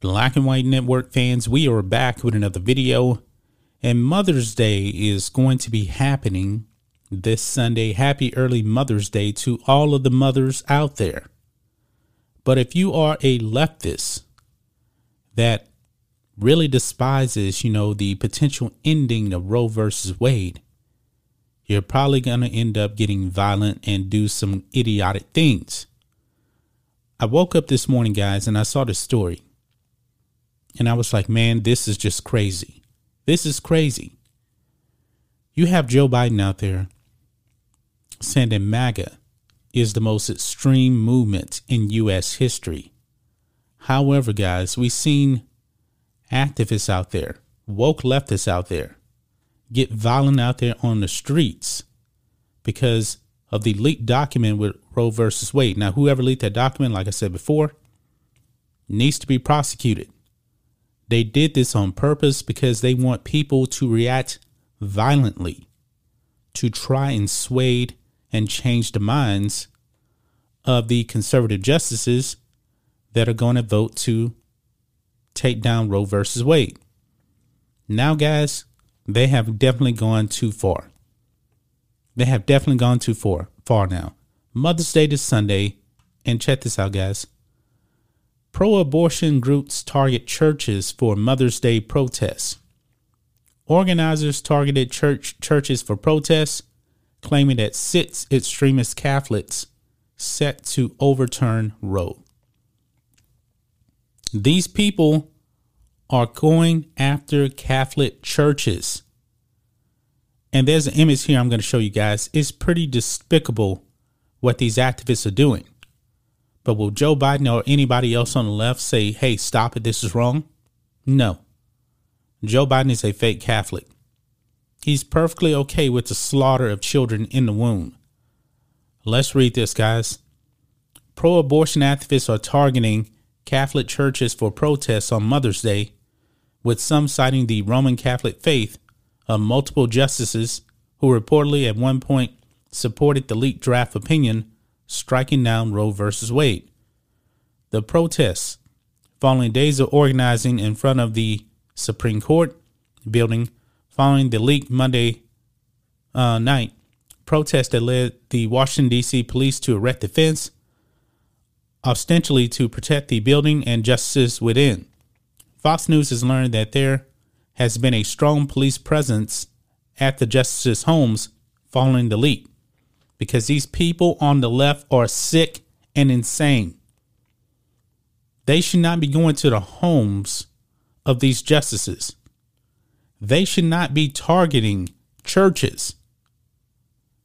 Black and White Network fans, we are back with another video. And Mother's Day is going to be happening this Sunday. Happy early Mother's Day to all of the mothers out there. But if you are a leftist that really despises, you know, the potential ending of Roe versus Wade, you're probably going to end up getting violent and do some idiotic things. I woke up this morning, guys, and I saw the story. And I was like, man, this is just crazy. This is crazy. You have Joe Biden out there saying MAGA is the most extreme movement in U.S. history. However, guys, we've seen activists out there, woke leftists out there, get violent out there on the streets because of the leaked document with Roe versus Wade. Now, whoever leaked that document, like I said before, needs to be prosecuted. They did this on purpose because they want people to react violently to try and sway and change the minds of the conservative justices that are going to vote to take down Roe versus Wade. Now, guys, they have definitely gone too far. They have definitely gone too far, far now. Mother's Day this Sunday, and check this out, guys. Pro abortion groups target churches for Mother's Day protests. Organizers targeted church churches for protests, claiming that six extremist Catholics set to overturn Roe. These people are going after Catholic churches. And there's an image here I'm going to show you guys. It's pretty despicable what these activists are doing. But will Joe Biden or anybody else on the left say, hey, stop it, this is wrong? No. Joe Biden is a fake Catholic. He's perfectly okay with the slaughter of children in the womb. Let's read this, guys. Pro abortion activists are targeting Catholic churches for protests on Mother's Day, with some citing the Roman Catholic faith of multiple justices who reportedly at one point supported the leaked draft opinion striking down Roe v. Wade. The protests, following days of organizing in front of the Supreme Court building, following the leak Monday uh, night, protests that led the Washington, D.C. police to erect a fence, ostensibly to protect the building and justices within. Fox News has learned that there has been a strong police presence at the justices' homes following the leak because these people on the left are sick and insane. They should not be going to the homes of these justices. They should not be targeting churches.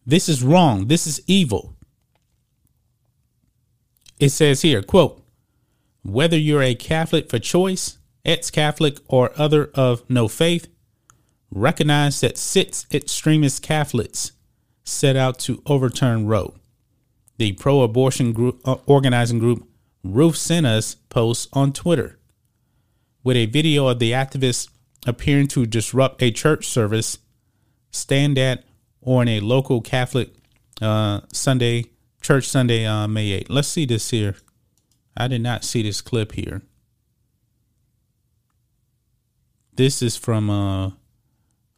This is wrong. This is evil. It says here, quote, whether you're a Catholic for choice, ex-Catholic, or other of no faith, recognize that six extremist Catholics set out to overturn Roe. The pro abortion group, uh, organizing group Ruth sent us posts on Twitter with a video of the activists appearing to disrupt a church service, stand at, or in a local Catholic uh, Sunday, church Sunday, uh, May 8th. Let's see this here. I did not see this clip here. This is from uh,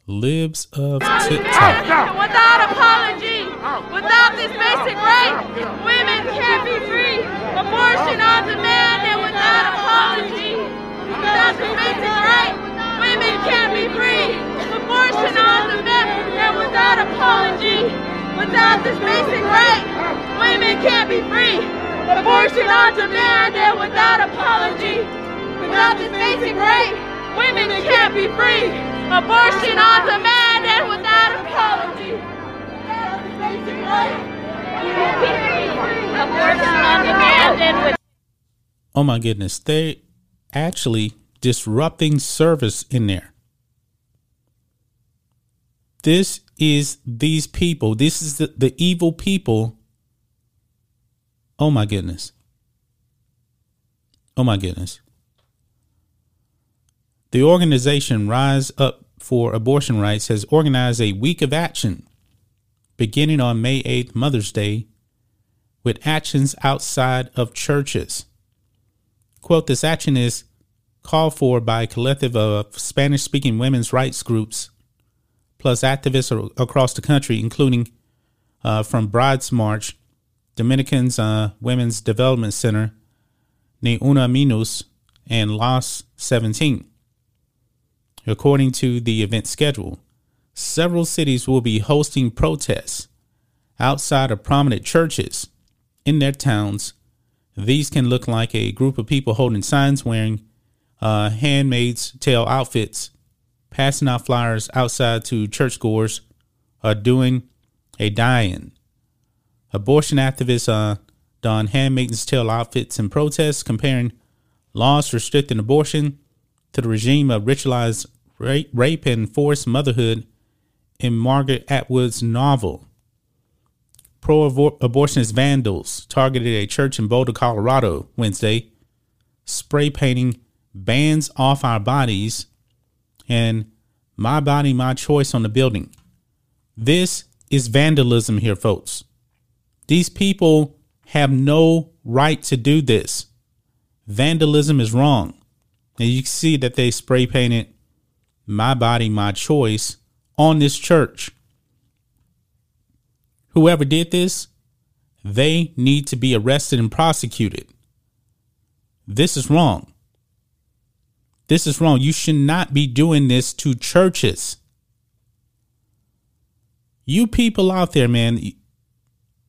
Libs of TikTok. Without apology, without this basic right, women can't be free. Abortion on demand and without apology. Without this basic right, women can't be free. Abortion on demand and without apology. Without this basic right, women can't be free. Abortion on demand and without apology. Without this basic right, women can't be free. Abortion on demand and without apology. Oh my goodness, they actually disrupting service in there. This is these people. This is the, the evil people. Oh my goodness. Oh my goodness. The organization Rise Up for Abortion Rights has organized a week of action beginning on May 8th, Mother's Day, with actions outside of churches. Quote, this action is called for by a collective of Spanish speaking women's rights groups, plus activists across the country, including uh, from Brides March, Dominicans uh, Women's Development Center, Ni Una and Los 17. According to the event schedule, several cities will be hosting protests outside of prominent churches in their towns. These can look like a group of people holding signs wearing uh, handmaid's tale outfits, passing out flyers outside to churchgoers, or doing a die-in. Abortion activists uh, don handmaid's tale outfits in protests, comparing laws restricting abortion to the regime of ritualized rape, rape and forced motherhood in Margaret Atwood's novel. Pro abortionist vandals targeted a church in Boulder, Colorado Wednesday, spray painting bans off our bodies and my body, my choice on the building. This is vandalism here, folks. These people have no right to do this. Vandalism is wrong. And you can see that they spray painted my body, my choice on this church. Whoever did this, they need to be arrested and prosecuted. This is wrong. This is wrong. You should not be doing this to churches. You people out there, man,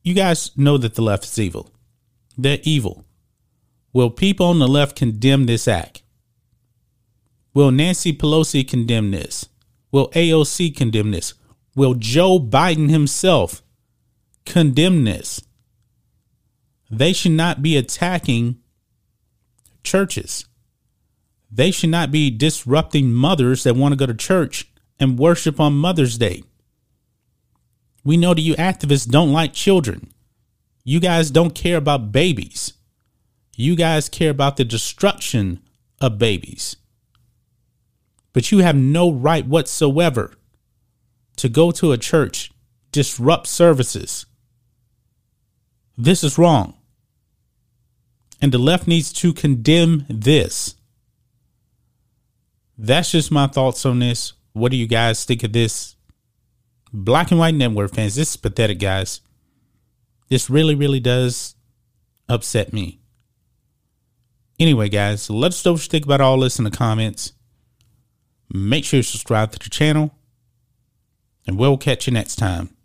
you guys know that the left is evil. They're evil. Will people on the left condemn this act? Will Nancy Pelosi condemn this? Will AOC condemn this? Will Joe Biden himself condemn this? They should not be attacking churches. They should not be disrupting mothers that want to go to church and worship on Mother's Day. We know that you activists don't like children. You guys don't care about babies. You guys care about the destruction of babies. But you have no right whatsoever to go to a church, disrupt services. This is wrong. And the left needs to condemn this. That's just my thoughts on this. What do you guys think of this? Black and white network fans, this is pathetic, guys. This really, really does upset me. Anyway, guys, let us know what you think about all this in the comments. Make sure you subscribe to the channel, and we'll catch you next time.